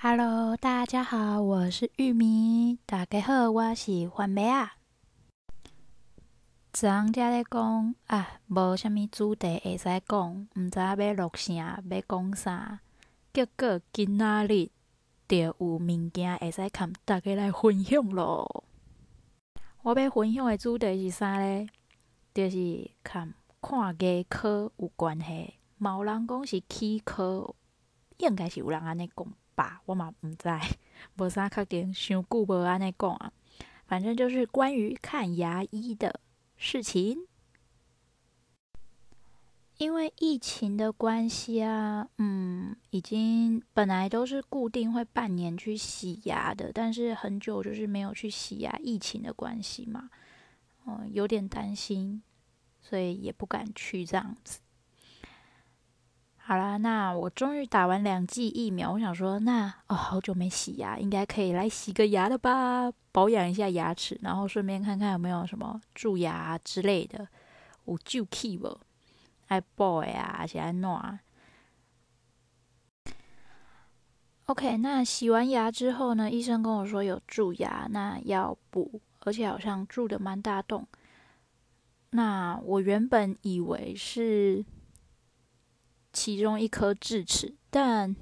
Hello，大家好，我是玉米。大家好，我是番麦啊。昨昏才咧讲啊，无啥物主题会使讲，毋知影要录啥，要讲啥。结果今仔日就有物件会使甲大家来分享咯。我要分享的主题是啥咧？就是甲看牙科有关系。嘛有人讲是齿科，应该是有人安尼讲。吧，我嘛毋知，无啥确定，伤久无安尼讲啊。反正就是关于看牙医的事情。因为疫情的关系啊，嗯，已经本来都是固定会半年去洗牙的，但是很久就是没有去洗牙，疫情的关系嘛，嗯，有点担心，所以也不敢去这样子。好啦，那我终于打完两剂疫苗，我想说，那哦，好久没洗牙，应该可以来洗个牙了吧，保养一下牙齿，然后顺便看看有没有什么蛀牙之类的，有救气不？爱补呀，还是爱弄？OK，那洗完牙之后呢？医生跟我说有蛀牙，那要补，而且好像蛀的蛮大洞。那我原本以为是。其中一颗智齿，但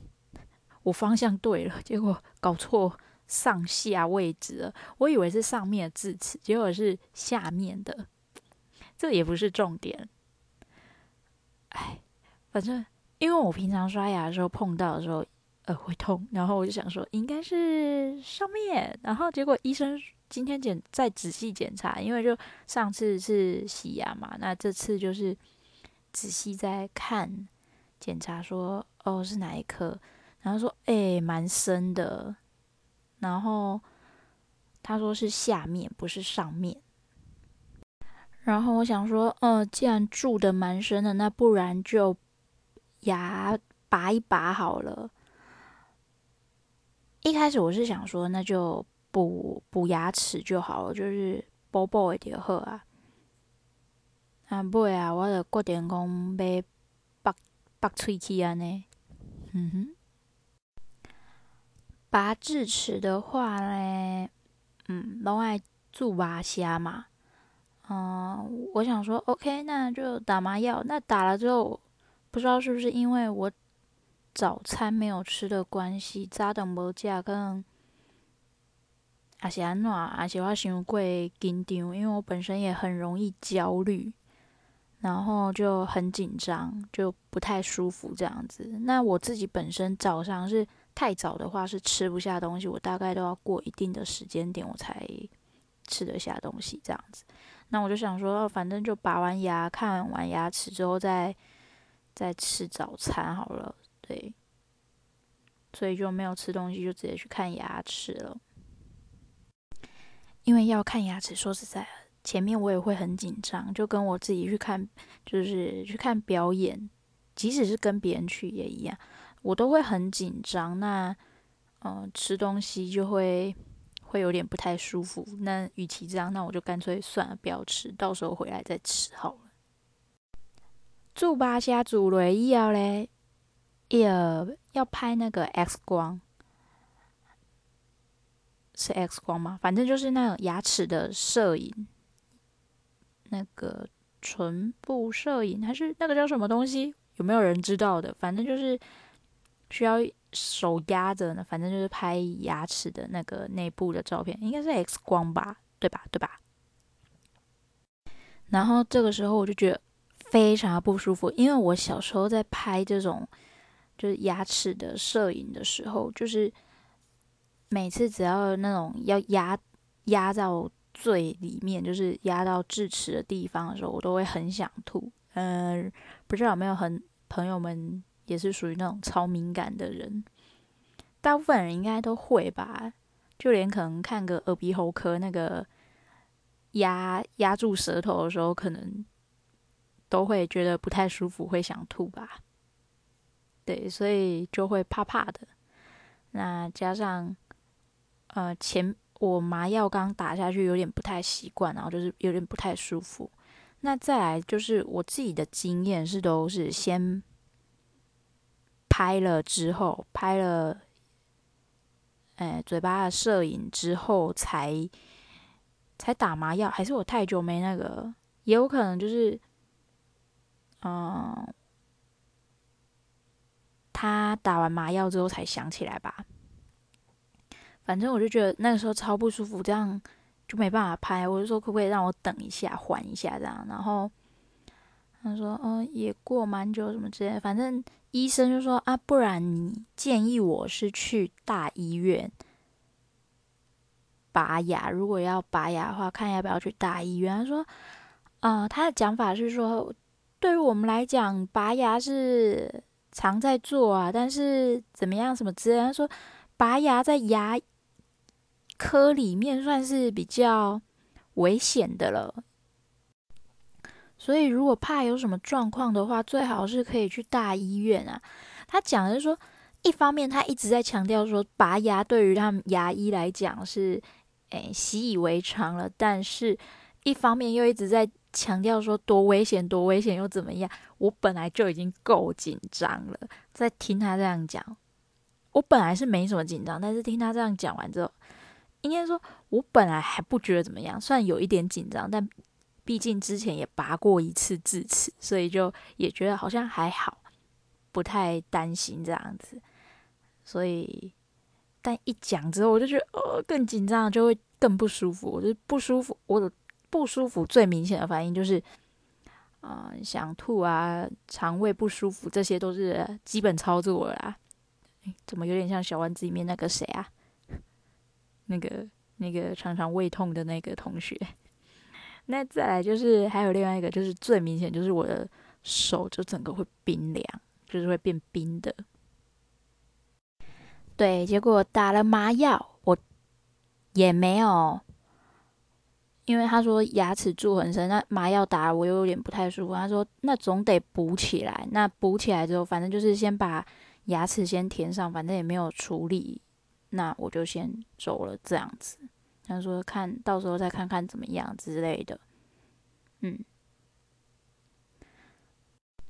我方向对了，结果搞错上下位置了。我以为是上面的智齿，结果是下面的。这也不是重点。哎，反正因为我平常刷牙的时候碰到的时候，呃，会痛，然后我就想说应该是上面，然后结果医生今天检再仔细检查，因为就上次是洗牙嘛，那这次就是仔细在看。检查说：“哦，是哪一颗？”然后说：“诶，蛮深的。”然后他说是下面，不是上面。然后我想说：“嗯、呃，既然蛀的蛮深的，那不然就牙拔一拔好了。”一开始我是想说，那就补补牙齿就好了，就是补补一点好啊。啊，不会啊，我就决定讲要。拔喙齿啊呢，嗯哼，拔智齿的话呢，嗯，拢爱蛀牙虾嘛，嗯，我想说，OK，那就打麻药。那打了之后，不知道是不是因为我早餐没有吃的关系，早顿无食，可能也是安怎，也是我伤过紧张，因为我本身也很容易焦虑。然后就很紧张，就不太舒服这样子。那我自己本身早上是太早的话是吃不下东西，我大概都要过一定的时间点我才吃得下东西这样子。那我就想说，反正就拔完牙、看完牙齿之后再再吃早餐好了。对，所以就没有吃东西，就直接去看牙齿了。因为要看牙齿，说实在。前面我也会很紧张，就跟我自己去看，就是去看表演，即使是跟别人去也一样，我都会很紧张。那，嗯、吃东西就会会有点不太舒服。那与其这样，那我就干脆算了，不要吃，到时候回来再吃好了。蛀牙虾蛀了以后嘞，要要拍那个 X 光，是 X 光吗？反正就是那种牙齿的摄影。那个唇部摄影还是那个叫什么东西？有没有人知道的？反正就是需要手压着呢，反正就是拍牙齿的那个内部的照片，应该是 X 光吧？对吧？对吧？然后这个时候我就觉得非常不舒服，因为我小时候在拍这种就是牙齿的摄影的时候，就是每次只要那种要压压到。最里面就是压到智齿的地方的时候，我都会很想吐。嗯、不知道有没有很朋友们也是属于那种超敏感的人，大部分人应该都会吧。就连可能看个耳鼻喉科那个压压住舌头的时候，可能都会觉得不太舒服，会想吐吧。对，所以就会怕怕的。那加上呃前。我麻药刚打下去，有点不太习惯，然后就是有点不太舒服。那再来就是我自己的经验是，都是先拍了之后，拍了哎，嘴巴的摄影之后才才打麻药，还是我太久没那个，也有可能就是，嗯，他打完麻药之后才想起来吧。反正我就觉得那个时候超不舒服，这样就没办法拍。我就说可不可以让我等一下，缓一下这样。然后他说，嗯，也过蛮久什么之类的，反正。医生就说啊，不然你建议我是去大医院拔牙。如果要拔牙的话，看要不要去大医院。他说，呃，他的讲法是说，对于我们来讲，拔牙是常在做啊，但是怎么样什么之类。他说，拔牙在牙科里面算是比较危险的了。所以，如果怕有什么状况的话，最好是可以去大医院啊。他讲的是说，一方面他一直在强调说，拔牙对于他们牙医来讲是，诶习以为常了。但是，一方面又一直在强调说多危险，多危险又怎么样？我本来就已经够紧张了，在听他这样讲，我本来是没什么紧张，但是听他这样讲完之后，应该说，我本来还不觉得怎么样，虽然有一点紧张，但。毕竟之前也拔过一次智齿，所以就也觉得好像还好，不太担心这样子。所以，但一讲之后，我就觉得呃更紧张，就会更不舒服。我就不舒服，我的不舒服最明显的反应就是，啊、想吐啊，肠胃不舒服，这些都是基本操作了啦。怎么有点像小丸子里面那个谁啊？那个那个常常胃痛的那个同学。那再来就是还有另外一个，就是最明显就是我的手就整个会冰凉，就是会变冰的。对，结果打了麻药，我也没有，因为他说牙齿蛀很深，那麻药打我又有点不太舒服。他说那总得补起来，那补起来之后，反正就是先把牙齿先填上，反正也没有处理，那我就先走了这样子。他说：“看到时候再看看怎么样之类的。”嗯，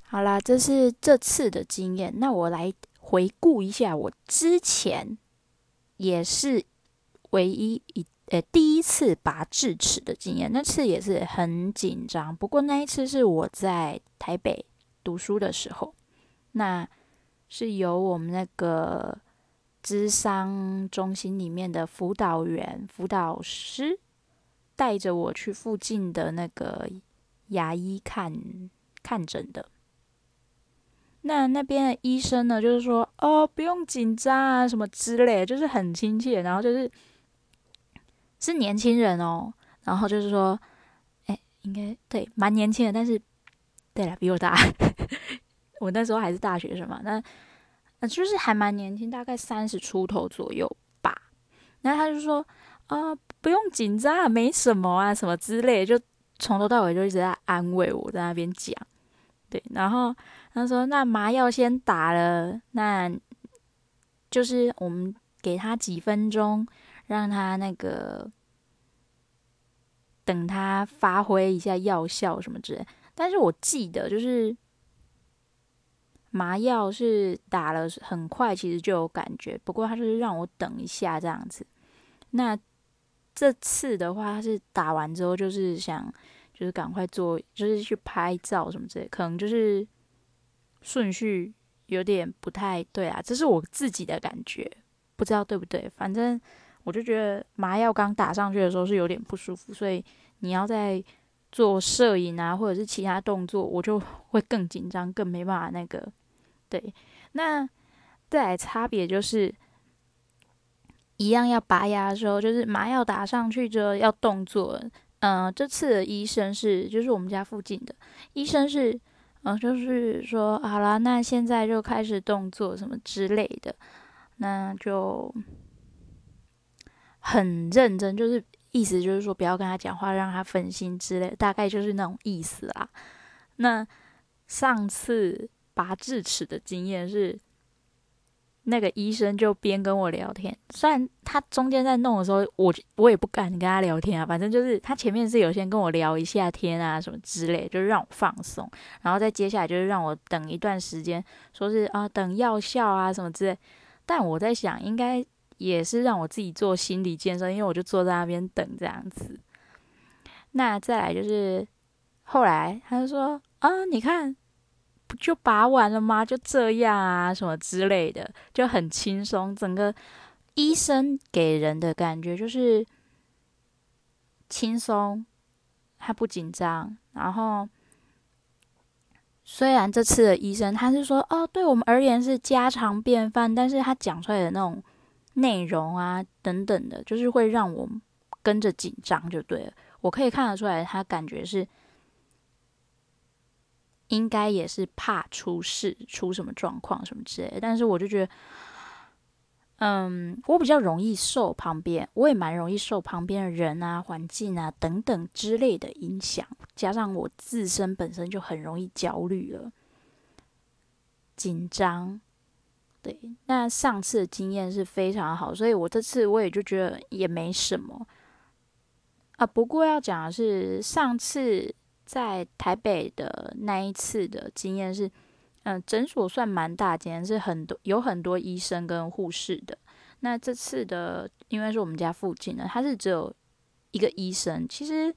好啦，这是这次的经验。那我来回顾一下，我之前也是唯一一呃第一次拔智齿的经验，那次也是很紧张。不过那一次是我在台北读书的时候，那是由我们那个。咨商中心里面的辅导员、辅导师带着我去附近的那个牙医看看诊的。那那边的医生呢，就是说：“哦，不用紧张啊，什么之类，就是很亲切。然后就是是年轻人哦，然后就是说，哎，应该对，蛮年轻的，但是对了，比我大。我那时候还是大学生嘛，那。”呃，就是还蛮年轻，大概三十出头左右吧。然后他就说：“啊、不用紧张，没什么啊，什么之类。”就从头到尾就一直在安慰我，在那边讲。对，然后他说：“那麻药先打了，那就是我们给他几分钟，让他那个等他发挥一下药效什么之类。”但是我记得就是。麻药是打了很快，其实就有感觉。不过他就是让我等一下这样子。那这次的话，他是打完之后就是想，就是赶快做，就是去拍照什么之类。可能就是顺序有点不太对啊，这是我自己的感觉，不知道对不对。反正我就觉得麻药刚打上去的时候是有点不舒服，所以你要在做摄影啊，或者是其他动作，我就会更紧张，更没办法那个。对，那再来差别就是，一样要拔牙的时候，就是麻药打上去之后要动作。嗯、这次的医生是，就是我们家附近的医生是，嗯、就是说好了，那现在就开始动作什么之类的，那就很认真，就是意思就是说不要跟他讲话，让他分心之类，大概就是那种意思啦。那上次。拔智齿的经验是，那个医生就边跟我聊天，虽然他中间在弄的时候，我我也不敢跟他聊天啊，反正就是他前面是有先跟我聊一下天啊什么之类，就是让我放松，然后再接下来就是让我等一段时间，说是啊等药效啊什么之类，但我在想，应该也是让我自己做心理建设，因为我就坐在那边等这样子。那再来就是后来他就说啊，你看不就拔完了吗？就这样啊，什么之类的，就很轻松。整个医生给人的感觉就是轻松，他不紧张。然后虽然这次的医生他是说哦，对我们而言是家常便饭，但是他讲出来的那种。内容啊，等等的，就是会让我跟着紧张，就对了。我可以看得出来，他感觉是应该也是怕出事，出什么状况什么之类的。但是我就觉得，嗯，我比较容易受旁边，我也蛮容易受旁边的人啊、环境啊等等之类的影响，加上我自身本身就很容易焦虑了，紧张。对，那上次的经验是非常好，所以我这次我也就觉得也没什么啊。不过要讲的是，上次在台北的那一次的经验是，嗯，诊所算蛮大间，是很多有很多医生跟护士的。那这次的因为是我们家附近的，他是只有一个医生。其实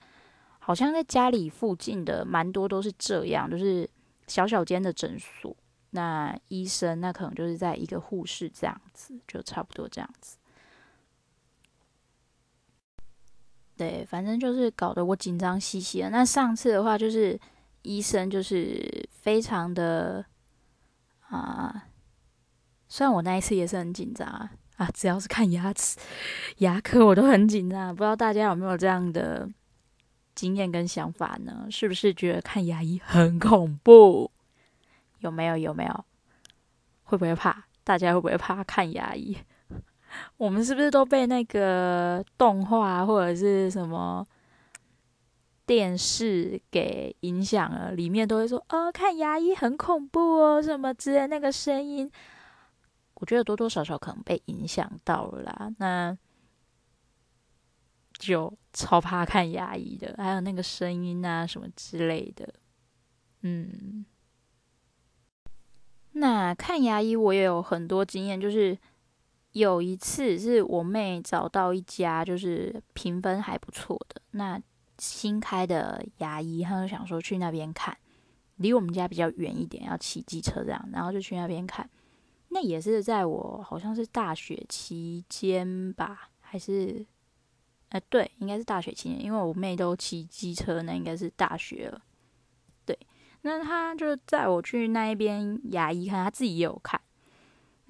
好像在家里附近的蛮多都是这样，就是小小间的诊所。那医生那可能就是在一个护士这样子，就差不多这样子。对，反正就是搞得我紧张兮兮的。那上次的话，就是医生就是非常的啊，虽然我那一次也是很紧张啊，啊，只要是看牙齿、牙科我都很紧张。不知道大家有没有这样的经验跟想法呢？是不是觉得看牙医很恐怖？有没有？有没有？会不会怕？大家会不会怕看牙医？我们是不是都被那个动画或者是什么电视给影响了？里面都会说：“哦，看牙医很恐怖哦，什么之类。”那个声音，我觉得多多少少可能被影响到了啦。那就超怕看牙医的，还有那个声音啊，什么之类的。嗯。那看牙医，我也有很多经验。就是有一次是我妹找到一家就是评分还不错的那新开的牙医，她就想说去那边看，离我们家比较远一点，要骑机车这样，然后就去那边看。那也是在我好像是大学期间吧，还是哎对，应该是大学期间，因为我妹都骑机车，那应该是大学了。对那他就载我去那一边牙医看，他自己也有看。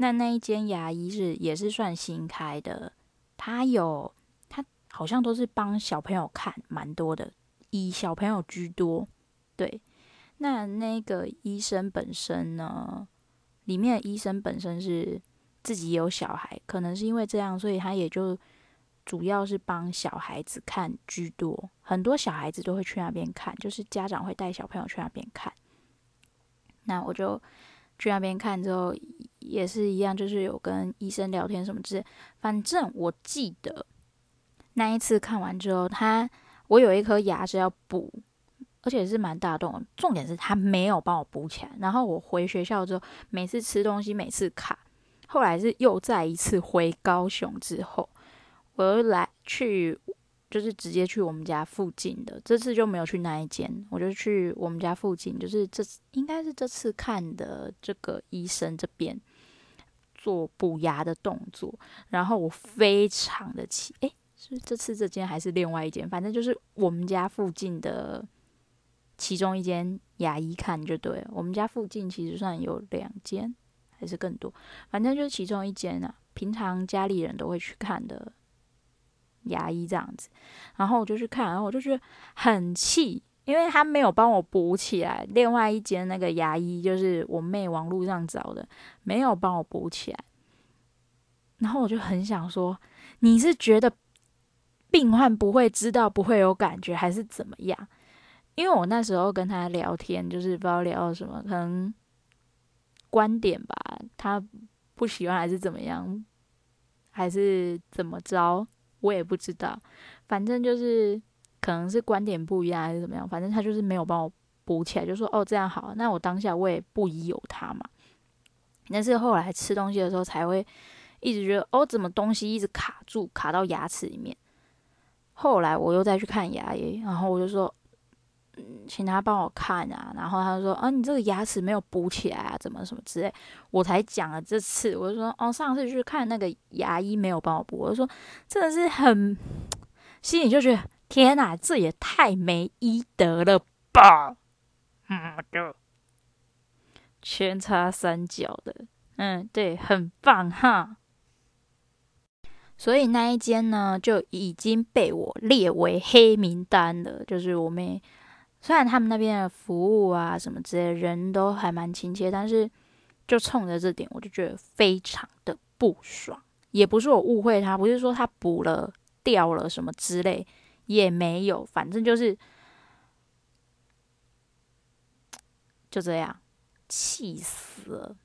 那那一间牙医是也是算新开的，他有他好像都是帮小朋友看蛮多的，以小朋友居多。对，那那个医生本身呢，里面的医生本身是自己有小孩，可能是因为这样，所以他也就。主要是帮小孩子看居多，很多小孩子都会去那边看，就是家长会带小朋友去那边看。那我就去那边看之后，也是一样，就是有跟医生聊天什么之类。反正我记得那一次看完之后，他我有一颗牙是要补，而且是蛮大洞。重点是他没有帮我补起来。然后我回学校之后，每次吃东西每次卡，后来是又再一次回高雄之后。我又来去，就是直接去我们家附近的，这次就没有去那一间，我就去我们家附近，就是这应该是这次看的这个医生这边做补牙的动作，然后我非常的气，诶，是这次这间还是另外一间？反正就是我们家附近的其中一间牙医看就对了。我们家附近其实算有两间还是更多，反正就是其中一间啊，平常家里人都会去看的。牙医这样子，然后我就去看，然后我就觉得很气，因为他没有帮我补起来。另外一间那个牙医就是我妹网络上找的，没有帮我补起来。然后我就很想说，你是觉得病患不会知道，不会有感觉，还是怎么样？因为我那时候跟他聊天，就是不知道聊什么，可能观点吧，他不喜欢还是怎么样，还是怎么着？我也不知道，反正就是可能是观点不一样还是怎么样，反正他就是没有帮我补起来，就说哦这样好，那我当下我也不疑有他嘛。但是后来吃东西的时候才会一直觉得哦，怎么东西一直卡住，卡到牙齿里面。后来我又再去看牙医，然后我就说，请他帮我看啊。然后他说，啊，你这个牙齿没有补起来啊，怎么什么之类。我才讲了这次，我就说，哦，上次去看那个牙医没有帮我补，我就说，真的是很，心里就觉得，天哪，这也太没医德了吧。嗯，对，全插三角的，嗯，对，很棒哈。所以那一间呢，就已经被我列为黑名单了。就是我们虽然他们那边的服务啊什么之类的，人都还蛮亲切，但是就冲着这点，我就觉得非常的不爽。也不是我误会他，不是说他补了掉了什么之类，也没有，反正就是。就这样，气死了。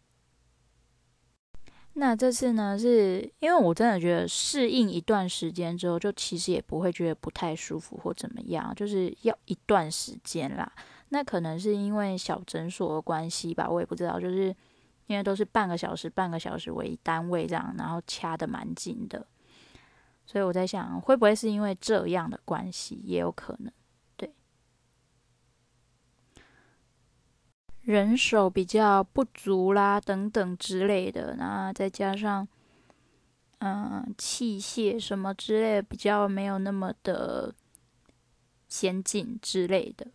那这次呢，是因为我真的觉得适应一段时间之后，就其实也不会觉得不太舒服或怎么样，就是要一段时间啦。那可能是因为小诊所的关系吧，我也不知道。就是因为都是半个小时、半个小时为单位这样，然后掐得蛮紧的，所以我在想，会不会是因为这样的关系，也有可能。人手比较不足啦，等等之类的，那再加上，嗯，器械什么之类比较没有那么的先进之类的，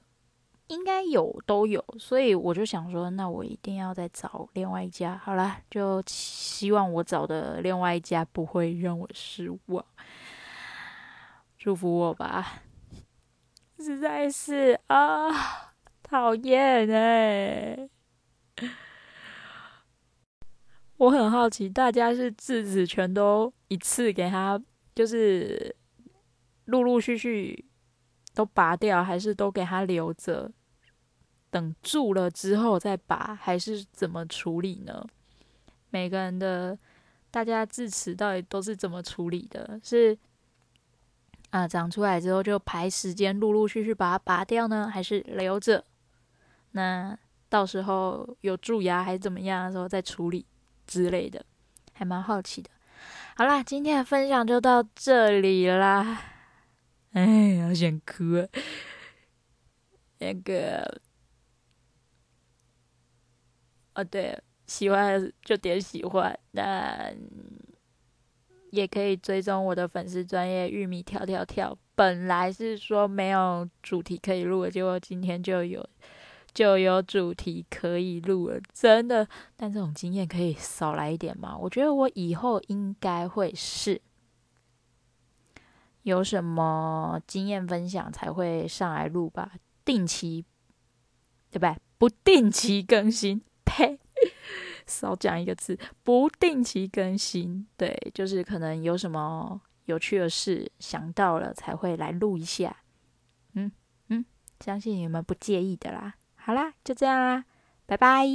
应该有都有，所以我就想说，那我一定要再找另外一家。好啦，就希望我找的另外一家不会让我失望，祝福我吧，实在是啊。讨厌哎！我很好奇，大家是智齿全都一次给他，就是陆陆续续都拔掉，还是都给他留着，等蛀了之后再拔，还是怎么处理呢？每个人的大家智齿到底都是怎么处理的？是？啊，长出来之后就排时间，陆陆续续把它拔掉呢，还是留着？那到时候有蛀牙还是怎么样的时候再处理之类的，还蛮好奇的。好啦，今天的分享就到这里啦。哎，好想哭啊！那个，哦对，喜欢就点喜欢，那也可以追踪我的粉丝专业玉米跳跳跳。本来是说没有主题可以录，结果今天就有。就有主题可以录了，真的。但这种经验可以少来一点吗？我觉得我以后应该会是有什么经验分享才会上来录吧，定期对不对？不定期更新，呸，少讲一个字，不定期更新。对，就是可能有什么有趣的事想到了才会来录一下。嗯嗯，相信你们不介意的啦。好啦，就这样啦，拜拜。